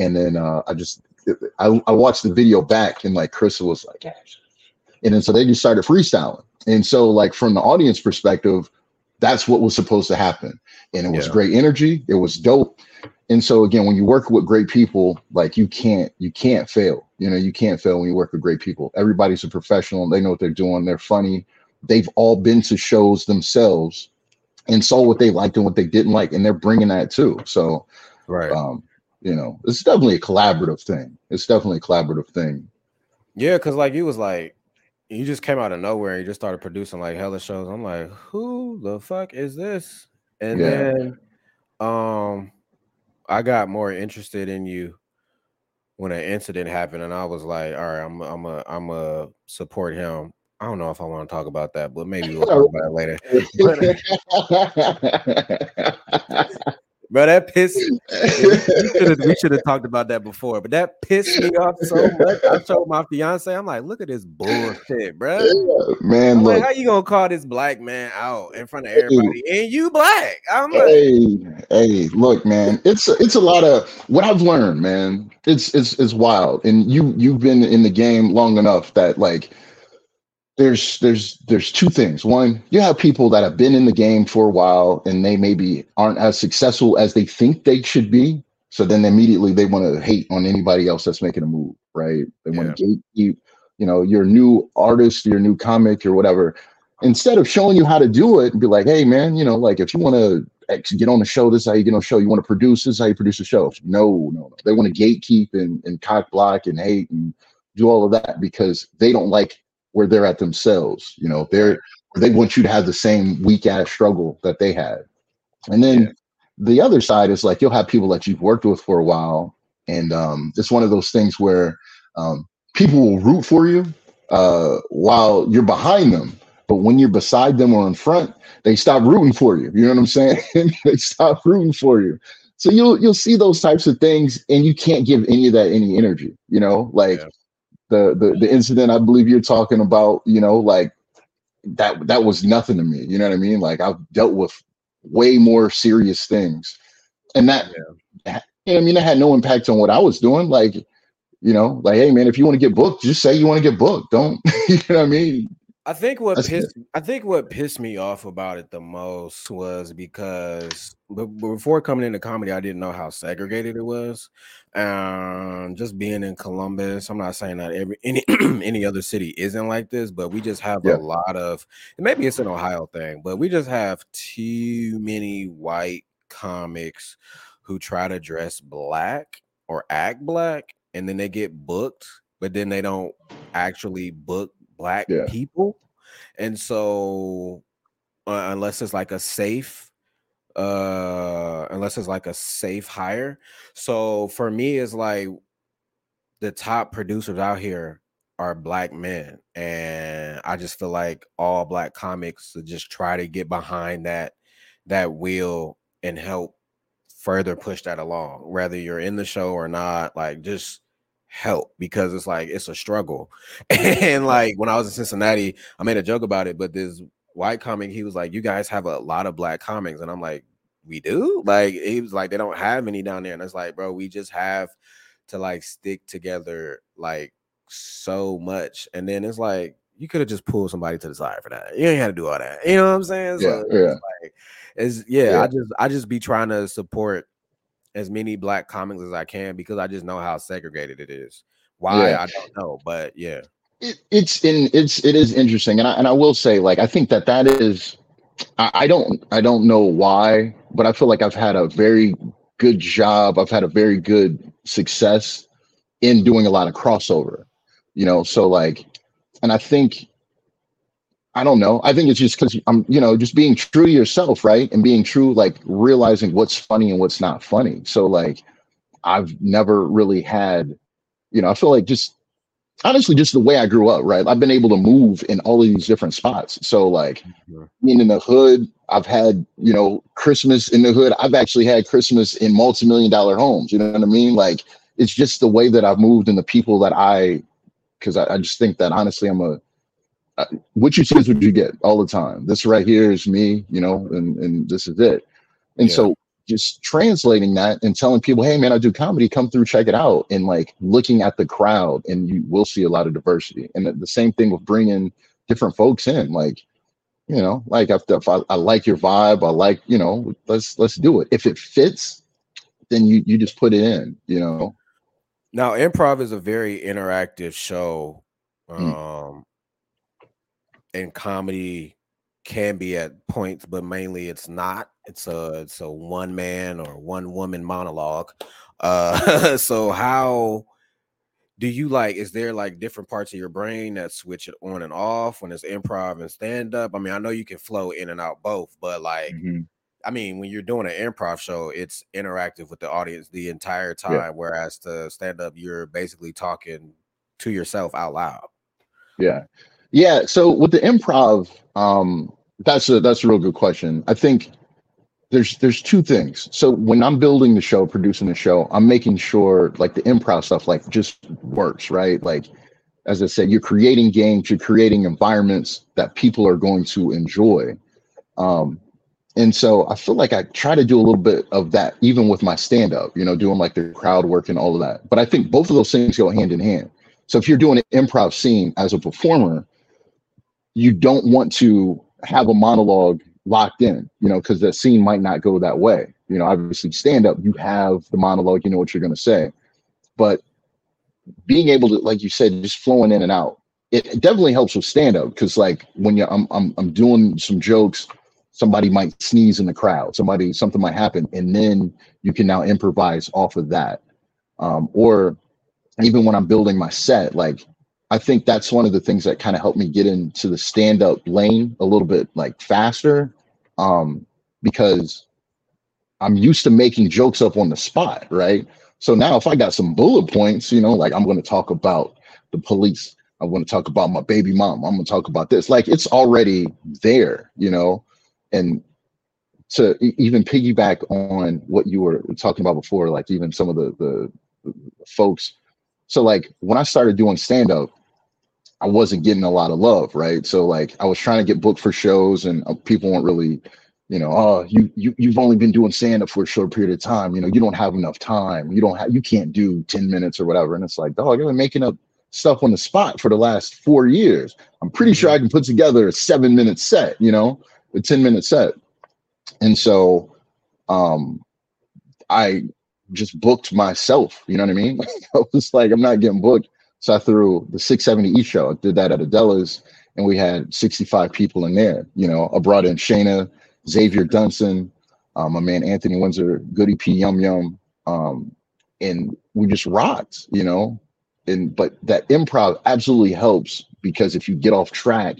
Speaker 2: And then uh I just I, I watched the video back and like Chris was like, and then so they just started freestyling. And so like from the audience perspective, that's what was supposed to happen. And it was
Speaker 1: Yeah.
Speaker 2: great energy. It was dope. And so again, when you work with great people, like you can't you can't fail. You know, you can't fail when you work with great people. Everybody's a professional. They know what they're doing. They're funny they've all been to shows themselves and saw what they liked and what they didn't like and they're bringing that too so
Speaker 1: Right.
Speaker 2: um you know it's definitely a collaborative thing it's definitely a collaborative thing
Speaker 1: Yeah, because like you was like, you just came out of nowhere and you just started producing like hella shows. I'm like, who the fuck is this? And
Speaker 2: Yeah.
Speaker 1: then um I got more interested in you when an incident happened, and I was like, all right, I'm I'm a I'm a support him. I don't know if I want to talk about that, but maybe we'll talk about it later. Uh, Bro, that pissed we should have talked about that before, but that pissed me off so much. I told my fiance, I'm like, look at this bullshit, bro.
Speaker 2: man
Speaker 1: I'm like, how you gonna call this black man out in front of everybody? And you black. I'm like,
Speaker 2: hey hey look man it's it's a lot of what i've learned man it's it's it's wild and you you've been in the game long enough that like there's there's there's two things. One you have people that have been in the game for a while and they maybe aren't as successful as they think they should be. So then immediately they want to hate on anybody else that's making a move right? They want to gatekeep you know your new artist your new comic or whatever. Instead of showing you how to do it and be like hey man you know like if you want to get on the show this is how you get on the show. You want to produce this is how you produce a show. No no no. They want to gatekeep and, and cock block and hate and do all of that because they don't like where they're at themselves you know they're they want you to have the same weak ass struggle that they had. And then
Speaker 1: Yeah.
Speaker 2: the other side is like you'll have people that you've worked with for a while and um it's one of those things where um people will root for you uh while you're behind them. But when you're beside them or in front they stop rooting for you. You know what i'm saying? They stop rooting for you. So you'll you'll see those types of things and you can't give any of that any energy you know? Like
Speaker 1: Yeah.
Speaker 2: The, the the incident i believe you're talking about you know like that that was nothing to me you know what i mean? Like i've dealt with way more serious things. And that i mean that had no impact on what i was doing like you know like hey man if you want to get booked just say you want to get booked. Don't you know what i mean?
Speaker 1: I think what
Speaker 2: That's
Speaker 1: pissed I think what pissed me off about it the most was because before coming into comedy, I didn't know how segregated it was. Um, just being in Columbus, I'm not saying that every any any other city isn't like this, but we just have
Speaker 2: Yeah.
Speaker 1: a lot of maybe it's an Ohio thing, but we just have too many white comics who try to dress black or act black, and then they get booked, but then they don't actually book black
Speaker 2: Yeah.
Speaker 1: people and so uh, unless it's like a safe uh unless it's like a safe hire so for me it's like the top producers out here are black men and i just feel like all black comics to just try to get behind that that wheel and help further push that along, whether you're in the show or not. Like, just help because it's like it's a struggle. and like when I was in Cincinnati, I made a joke about it, but this white comic, he was like, "You guys have a lot of black comics," and I'm like, "We do." Like he was like, "They don't have any down there," and it's like, bro, we just have to like stick together like so much, and then it's like you could have just pulled somebody to the side for that. You ain't had to do all that. You know what I'm saying?
Speaker 2: Yeah,
Speaker 1: So
Speaker 2: yeah.
Speaker 1: it's like it's yeah,
Speaker 2: Yeah.
Speaker 1: I just I just be trying to support as many black comics as I can because I just know how segregated it is. Why
Speaker 2: Yeah.
Speaker 1: I don't know, but yeah.
Speaker 2: It, it's in it's it is interesting. And I, and I will say like i think that that is I, I don't i don't know why but i feel like i've had a very good job. I've had a very good success in doing a lot of crossover you know? So like and i think i don't know. I think it's just because i'm you know just being true to yourself right? And being true like realizing what's funny and what's not funny. So like i've never really had you know i feel like just honestly just the way I grew up, right? I've been able to move in all of these different spots. So like being in the hood, I've had, you know, Christmas in the hood. I've actually had Christmas in multi-million dollar homes. You know what I mean? Like it's just the way that I've moved and the people that I because I, I just think that honestly I'm a uh, what you see is what you get all the time. This right here is me, you know, and and this is it. And
Speaker 1: Yeah.
Speaker 2: so just translating that and telling people, hey man, I do comedy, come through, check it out, and like looking at the crowd, and you will see a lot of diversity. And the- same thing with bringing different folks in, like you know, like if, if I, I like your vibe, I like you know, let's let's do it. If it fits, then you you just put it in, you know.
Speaker 1: Now, improv is a very interactive show.
Speaker 2: Mm.
Speaker 1: Um and comedy can be at points, but mainly it's not. It's a it's a one man or one woman monologue. Uh so how do you like is there like different parts of your brain that switch it on and off when it's improv and stand up? I mean, I know you can flow in and out both, but like I mean, when you're doing an improv show, it's interactive with the audience the entire time.
Speaker 2: Yeah.
Speaker 1: Whereas to stand up, you're basically talking to yourself out loud.
Speaker 2: Yeah. Yeah. So with the improv, um, that's a that's a real good question. I think there's there's two things. So when I'm building the show, producing the show, I'm making sure like the improv stuff like just works, right? Like as I said, you're creating games, you're creating environments that people are going to enjoy. Um, and so I feel like I try to do a little bit of that even with my stand up, you know, doing like the crowd work and all of that. But I think both of those things go hand in hand. So if you're doing an improv scene as a performer, you don't want to have a monologue locked in, you know, because the scene might not go that way. You know, obviously stand up, you have the monologue, you know what you're going to say. But being able to, like you said, just flowing in and out, it, it definitely helps with stand up because, like, when you I'm, I'm I'm doing some jokes, somebody might sneeze in the crowd, somebody something might happen, and then you can now improvise off of that. Um, or even when I'm building my set, like I think that's one of the things that kind of helped me get into the stand up lane a little bit like faster. Um, because I'm used to making jokes up on the spot, right? So now if I got some bullet points, you know, like I'm going to talk about the police, I'm going to talk about my baby mom, I'm going to talk about this, like it's already there, you know, and to even piggyback on what you were talking about before, like even some of the, the folks. So like when I started doing stand up, I wasn't getting a lot of love, right? So like I was trying to get booked for shows, and uh, people weren't really, you know, oh, you you you've only been doing stand up for a short period of time. You know, you don't have enough time. You don't have you can't do ten minutes or whatever. And it's like, dog, you've been making up stuff on the spot for the last four years. I'm pretty sure I can put together a seven minute set. You know, a ten minute set. And so, um, I just booked myself. You know what I mean? I was like, I'm not getting booked. So I threw the 670 E show. I did that at Adela's, and we had 65 people in there. You know, I brought in Shayna, Xavier Dunson, um, my man Anthony Windsor, Goody P Yum Yum, um, and we just rocked. You know, and but that improv absolutely helps because if you get off track,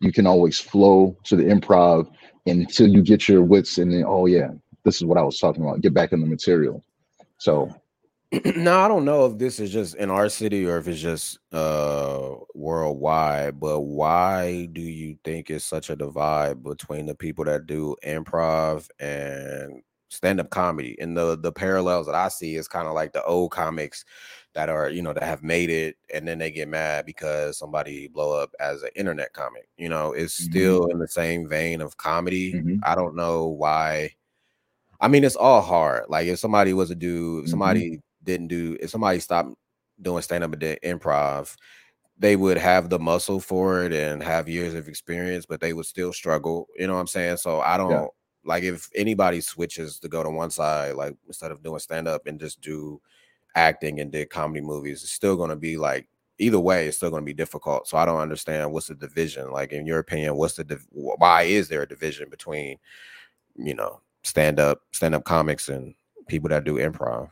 Speaker 2: you can always flow to the improv until you get your wits and then oh yeah, this is what I was talking about. Get back in the material. So
Speaker 1: now I don't know if this is just in our city or if it's just uh worldwide, but why do you think it's such a divide between the people that do improv and stand-up comedy and the the parallels that i see is kind of like the old comics that are you know that have made it and then they get mad because somebody blow up as an internet comic you know it's
Speaker 2: Mhm.
Speaker 1: still in the same vein of comedy
Speaker 2: Mhm.
Speaker 1: i don't know why i mean it's all hard like if somebody was a dude if
Speaker 2: Mhm.
Speaker 1: somebody didn't do if somebody stopped doing stand-up and did improv they would have the muscle for it and have years of experience but they would still struggle you know what i'm saying? So i don't like if anybody switches to go to one side like instead of doing stand-up and just do acting and did comedy movies it's still going to be like either way it's still going to be difficult. So i don't understand what's the division? Like in your opinion what's the div- why is there a division between you know stand up stand up comics and people that do improv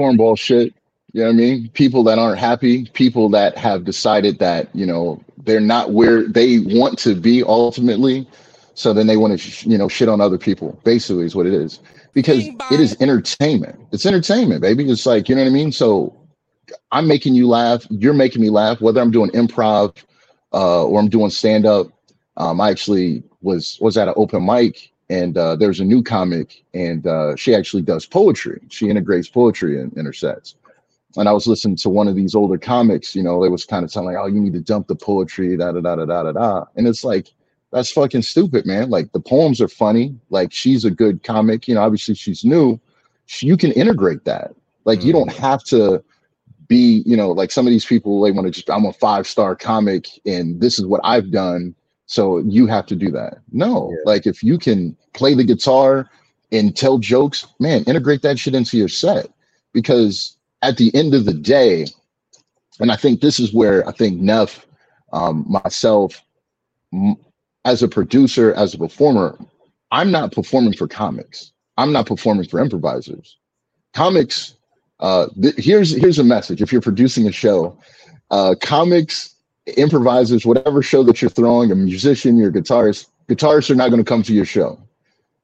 Speaker 2: cornball shit. You know what I mean? People that aren't happy, people that have decided that, you know, they're not where they want to be ultimately. So then they want to, sh- you know, shit on other people, basically, is what it is. Because it is entertainment. It's entertainment, baby. It's like, you know what I mean? So I'm making you laugh. You're making me laugh, whether I'm doing improv uh, or I'm doing stand up. Um, I actually was was at an open mic and uh, there's a new comic and uh, she actually does poetry. She integrates poetry in, in her sets. And I was listening to one of these older comics, you know, it was kind of telling like, oh, you need to dump the poetry, da da da da da da da. And it's like, that's fucking stupid, man. Like the poems are funny. Like she's a good comic, you know, obviously she's new. She- You can integrate that. Like you don't have to be, you know, like some of these people, they want to just, I'm a five star comic and this is what I've done. So you have to do that. No,
Speaker 1: Yeah.
Speaker 2: like if you can play the guitar and tell jokes, man, integrate that shit into your set. Because at the end of the day, and I think this is where I think Neff, um, myself, m- as a producer, as a performer, I'm not performing for comics. I'm not performing for improvisers. Comics, uh, th- here's here's a message. If you're producing a show, uh, comics, improvisers, whatever show that you're throwing, a musician, your guitarist, guitarists are not going to come to your show.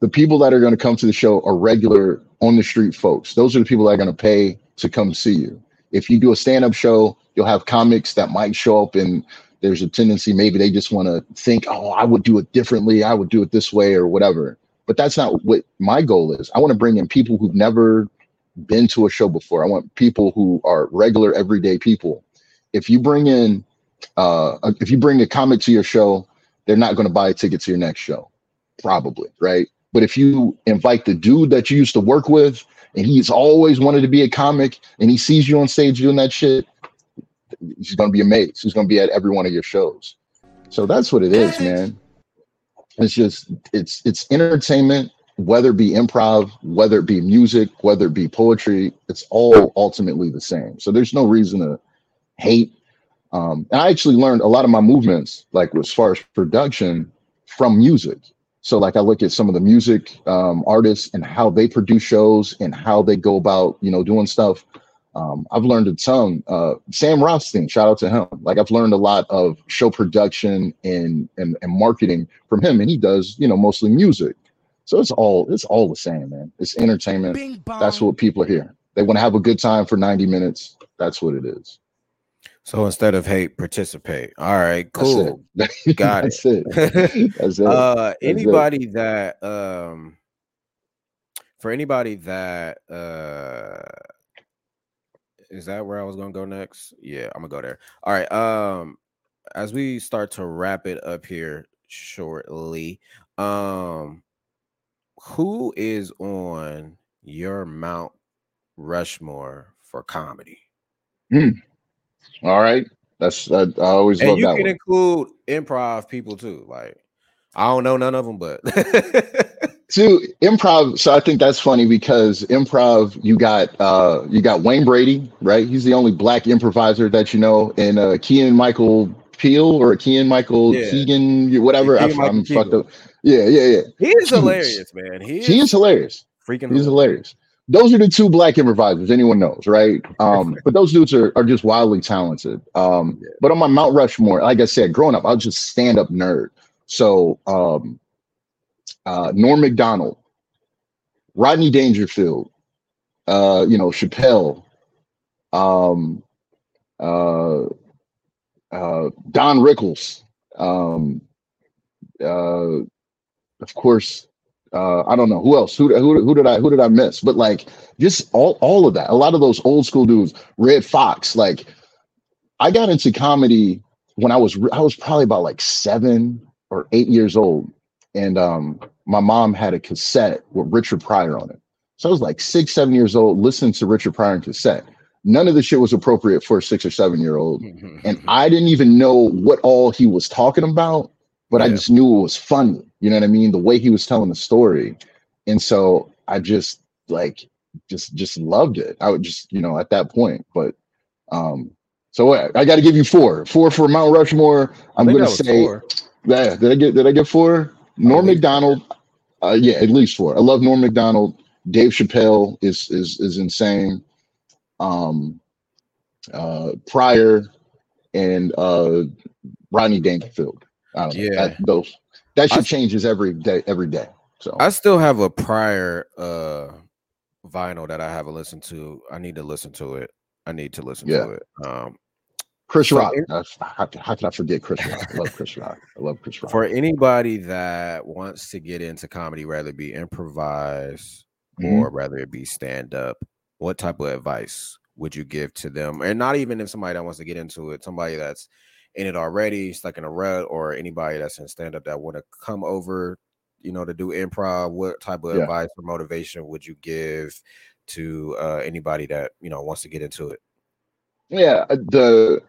Speaker 2: The people that are going to come to the show are regular on the street folks. Those are the people that are going to pay to come see you. If you do a stand up show, you'll have comics that might show up and there's a tendency maybe they just want to think, oh, I would do it differently. I would do it this way or whatever. But that's not what my goal is. I want to bring in people who've never been to a show before. I want people who are regular, everyday people. If you bring in, uh, if you bring a comic to your show, they're not going to buy a ticket to your next show, probably, right? But if you invite the dude that you used to work with and he's always wanted to be a comic and he sees you on stage doing that shit, he's going to be amazed. He's going to be at every one of your shows. So that's what it is, man. It's just it's it's entertainment, whether it be improv, whether it be music, whether it be poetry, it's all ultimately the same. So there's no reason to hate. Um, and I actually learned a lot of my movements, like as far as production, from music. So like I look at some of the music um, artists and how they produce shows and how they go about, you know, doing stuff. Um, I've learned a ton. Uh, Sam Rothstein, shout out to him. Like I've learned a lot of show production and, and and marketing from him, and he does, you know, mostly music. So it's all it's all the same, man. It's entertainment. That's what people are here. They want to have a good time for 90 minutes. That's what it is.
Speaker 1: So instead of hate participate all right
Speaker 2: That's
Speaker 1: cool
Speaker 2: it.
Speaker 1: Got
Speaker 2: That's it. That's it.
Speaker 1: uh
Speaker 2: it.
Speaker 1: anybody that um for anybody that uh is that where I was gonna go next? Yeah, I'm gonna go there. All right. Um as we start to wrap it up here shortly, um who is on your Mount Rushmore for comedy?
Speaker 2: All right. That's I, I always
Speaker 1: And
Speaker 2: love
Speaker 1: you
Speaker 2: that
Speaker 1: can
Speaker 2: one.
Speaker 1: include improv people too. Like I don't know none of them, but
Speaker 2: to improv so i think that's funny because improv you got uh you got wayne brady right he's the only black improviser that you know and uh kean michael peel or kean michael
Speaker 1: Yeah.
Speaker 2: keegan whatever I, i'm fucked up yeah yeah yeah
Speaker 1: he is
Speaker 2: Jeez.
Speaker 1: hilarious, man. He is,
Speaker 2: he is hilarious
Speaker 1: freaking
Speaker 2: he's
Speaker 1: hilarious.
Speaker 2: hilarious those are the two black improvisers anyone knows right? Um but those dudes are, are just wildly talented. Um but on my mount rushmore like i said growing up i was just stand-up nerd. So um uh norm macdonald rodney dangerfield uh you know chappelle um uh uh don rickles um uh of course Uh, I don't know who else. Who, who who did I who did I miss? But like just all all of that. A lot of those old school dudes. Redd Foxx. Like I got into comedy when I was I was probably about like seven or eight years old, and um, my mom had a cassette with Richard Pryor on it. So I was like six, seven years old, listening to Richard Pryor on cassette. None of the shit was appropriate for a six or seven year old, and I didn't even know what all he was talking about, but I just knew it was funny. You know what I mean? The way he was telling the story, and so I just like just just loved it. I would just you know at that point, but um. So I, I got to give you four. Four for Mount Rushmore. I'm gonna say
Speaker 1: four.
Speaker 2: yeah, did I get did I get four? Norm Macdonald. Uh, yeah, at least four. I love Norm Macdonald. Dave Chappelle is is is insane. Um, uh, Pryor and uh, Rodney Dangerfield. I don't know.
Speaker 1: Yeah.
Speaker 2: That, those that
Speaker 1: I-
Speaker 2: shit changes every day. Every day. So
Speaker 1: I still have a Pryor uh vinyl that I haven't listened to. I need to listen to it. I need to listen
Speaker 2: Yeah.
Speaker 1: to it. Um
Speaker 2: Chris
Speaker 1: so
Speaker 2: Rock. how, how can I forget Chris Rock? I love Chris Rock. I love Chris Rock.
Speaker 1: for anybody that wants to get into comedy, rather be improvise
Speaker 2: Mhm.
Speaker 1: or rather it be stand up, what type of advice would you give to them? And not even if somebody that wants to get into it, somebody that's in it already, stuck in a rut, or anybody that's in stand up that want to come over, you know, to do improv, what type of
Speaker 2: Yeah.
Speaker 1: advice or motivation would you give to uh, anybody that you know wants to get into it?
Speaker 2: yeah uh, the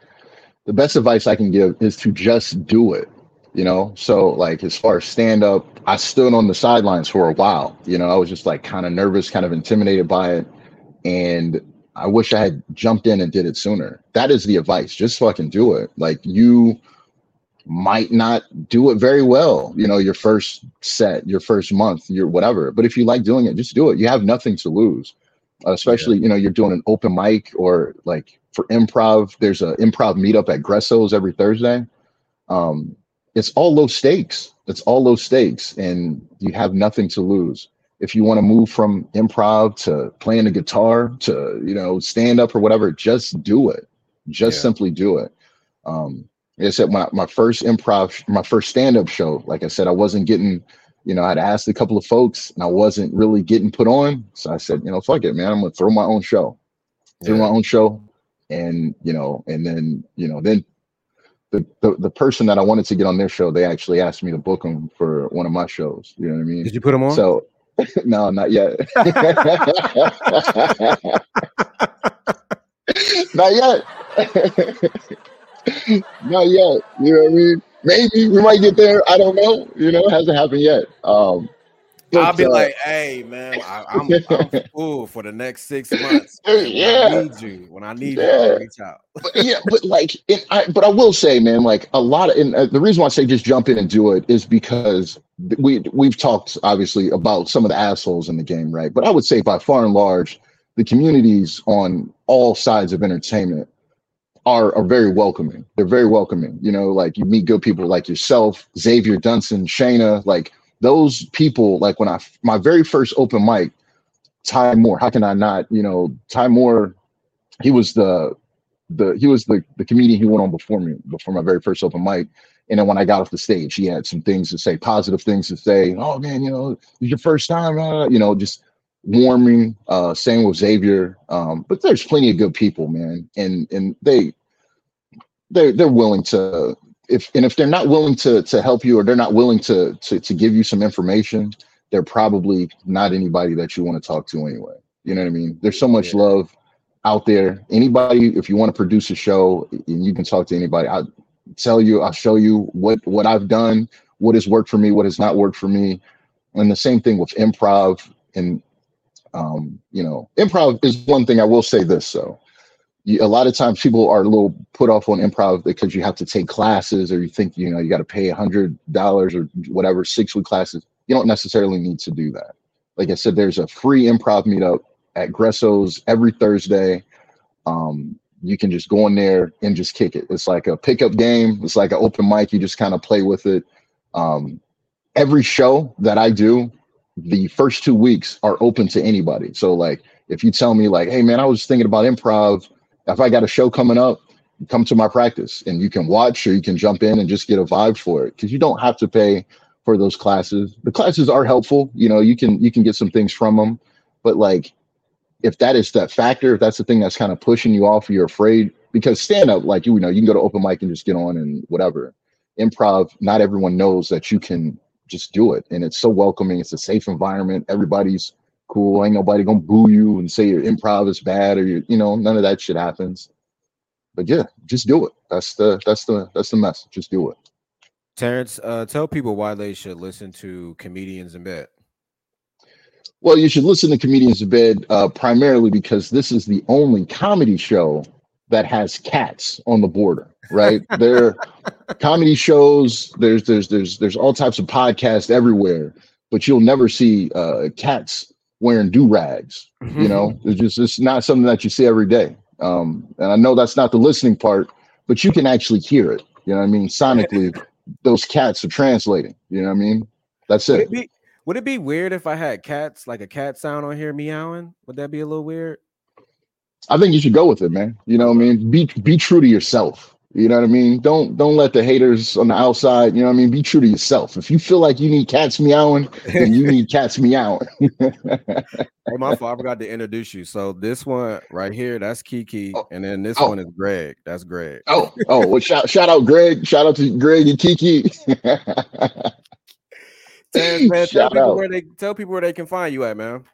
Speaker 2: the best advice i can give is to just do it you know so like as far as stand up i stood on the sidelines for a while you know i was just like kind of nervous kind of intimidated by it and i wish i had jumped in and did it sooner. That is the advice. Just fucking do it. Like you might not do it very well you know your first set your first month your whatever. But if you like doing it just do it. You have nothing to lose Uh, especially you know you're doing an open mic or like for improv there's a improv meetup at gresso's every thursday. Um it's all low stakes. It's all low stakes and you have nothing to lose if you want to move from improv to playing the guitar to you know stand up or whatever just do it just
Speaker 1: Yeah.
Speaker 2: simply do it um like i said my, my first improv my first stand-up show like i said i wasn't getting you know, I'd asked a couple of folks and I wasn't really getting put on. So I said, you know, fuck it, man. I'm gonna throw my own show. Throw
Speaker 1: Yeah.
Speaker 2: my own show. And you know, and then, you know, then the, the the person that I wanted to get on their show, they actually asked me to book them for one of my shows. You know what I mean?
Speaker 1: Did you put them on?
Speaker 2: So no, not yet. not yet. not yet. You know what I mean? Maybe we might get there. I don't know. You know, it hasn't happened yet. Um
Speaker 1: I'll be like, hey man, I, I'm, I'm full for the next six months.
Speaker 2: Yeah.
Speaker 1: When I need you. When I need you,
Speaker 2: Yeah.
Speaker 1: I'll reach out.
Speaker 2: but yeah, but like, I, but I will say, man, like a lot of, and uh, the reason why I say just jump in and do it is because we we've talked obviously about some of the assholes in the game, right? But I would say by far and large, the communities on all sides of entertainment are are very welcoming. They're very welcoming. You know, like you meet good people like yourself, Xavier Dunson, Shayna, like those people. Like when I my very first open mic, Ty Moore. How can I not? You know, Ty Moore. He was the the he was the the comedian who went on before me before my very first open mic. And then when I got off the stage, he had some things to say, positive things to say. Oh man, you know, your first time, uh, you know, just warming. Uh, same with Xavier. Um, but there's plenty of good people, man, and and they they they're willing to if and if they're not willing to to help you or they're not willing to to to give you some information, they're probably not anybody that you want to talk to anyway. You know what I mean? There's so much
Speaker 1: Yeah.
Speaker 2: love out there. Anybody, if you want to produce a show and you can talk to anybody, I'll tell you, I'll show you what what I've done, what has worked for me, what has not worked for me. And the same thing with improv and um, you know, improv is one thing I will say this so you, a lot of times people are a little put off on improv because you have to take classes or you think you know you got to pay a hundred dollars or whatever six week classes. You don't necessarily need to do that. Like i said there's a free improv meetup at gresso's every thursday. Um, you can just go in there and just kick it. It's like a pickup game. It's like an open mic. You just kind of play with it. Um, every show that i do the first two weeks are open to anybody. So like if you tell me like hey man i was thinking about improv if I got a show coming up, come to my practice and you can watch or you can jump in and just get a vibe for it because you don't have to pay for those classes. The classes are helpful. You know, you can you can get some things from them, but like if that is that factor, if that's the thing that's kind of pushing you off, you're afraid because stand up, like you know, you can go to open mic and just get on and whatever. Improv, not everyone knows that you can just do it, and it's so welcoming. It's a safe environment. Everybody's cool. Ain't nobody gonna boo you and say your improv is bad or you you know none of that shit happens. But yeah, just do it. That's the that's the that's the message. Just do it.
Speaker 1: Terrance, uh, tell people why they should listen to comedians in bed.
Speaker 2: Well, you should listen to Comedians in Bed uh, primarily because this is the only comedy show that has cats on the border. Right? there, comedy shows. There's there's there's there's all types of podcasts everywhere, but you'll never see uh, cats wearing do rags. You know, it's just it's not something that you see every day. Um, and I know that's not the listening part, but you can actually hear it. You know what I mean? Sonically, those cats are translating. You know what I mean? That's
Speaker 1: Would
Speaker 2: it.
Speaker 1: it be would it be weird if I had cats like a cat sound on here meowing? Would that be a little weird?
Speaker 2: I think you should go with it, man. You know what I mean? Be be true to yourself. You know what I mean? Don't don't let the haters on the outside, you know what I mean? Be true to yourself. If you feel like you need cats meowing, then you need cats meowing.
Speaker 1: Hey, my fault. I forgot to introduce you. So this one right here, that's Kiki,
Speaker 2: Oh.
Speaker 1: and then this
Speaker 2: Oh.
Speaker 1: one is Greg. That's Greg.
Speaker 2: oh, oh, well, shout shout out Greg. Shout out to Greg and Kiki.
Speaker 1: Terrance, man, tell people
Speaker 2: out.
Speaker 1: where they tell people where they can find you at, man.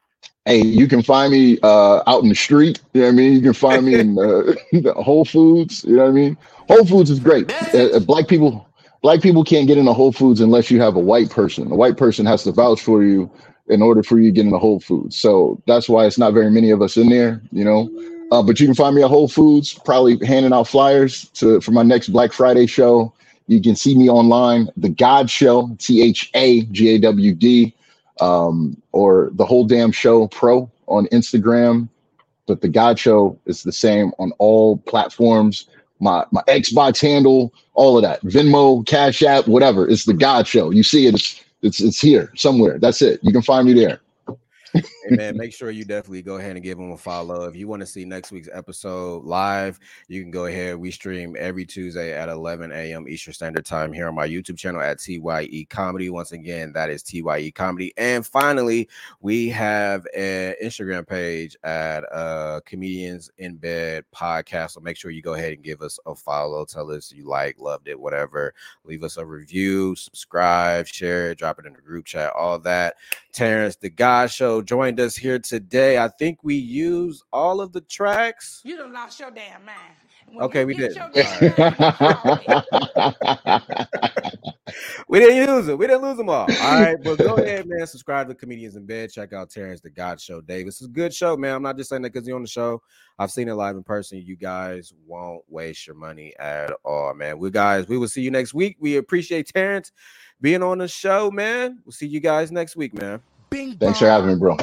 Speaker 2: Hey, you can find me uh, out in the street. You know what I mean? You can find me in uh, Whole Foods. You know what I mean? Whole Foods is great. Uh, uh, black people, black people can't get into Whole Foods unless you have a white person. A white person has to vouch for you in order for you to get into Whole Foods. So that's why it's not very many of us in there. You know, uh, but you can find me at Whole Foods, probably handing out flyers to for my next Black Friday show. You can see me online, The God Show, T H A G A W D, um, or The Whole Damn Show Pro on Instagram. But The God Show is the same on all platforms. My my Xbox handle, all of that, Venmo, Cash App, whatever. It's The God Show. You see it, it's it's it's here somewhere. That's it. You can find me there.
Speaker 1: Hey man, make sure you definitely go ahead and give them a follow. If you want to see next week's episode live, you can go ahead. We stream every Tuesday at 11 a.m. Eastern Standard Time here on my YouTube channel at TYE Comedy. Once again, that is TYE Comedy. And finally, we have an Instagram page at uh Comedians in Bed Podcast. So make sure you go ahead and give us a follow. Tell us you like, loved it, whatever. Leave us a review, subscribe, share it, drop it in the group chat, all that. Terrance, the God Show, joined us here today. I think we used all of the tracks.
Speaker 4: You done lost your damn mind. When
Speaker 1: Okay, we did.
Speaker 4: your damn mind,
Speaker 1: We didn't use it. We didn't lose them all. All right, but go ahead, man. Subscribe to Comedians in Bed. Check out Terrance, the God Show. Davis, it's a good show, man. I'm not just saying that because you're on the show. I've seen it live in person. You guys won't waste your money at all, man. We guys, we will see you next week. We appreciate Terrance being on the show, man. We'll see you guys next week, man.
Speaker 3: Bing
Speaker 2: Thanks for having me, bro.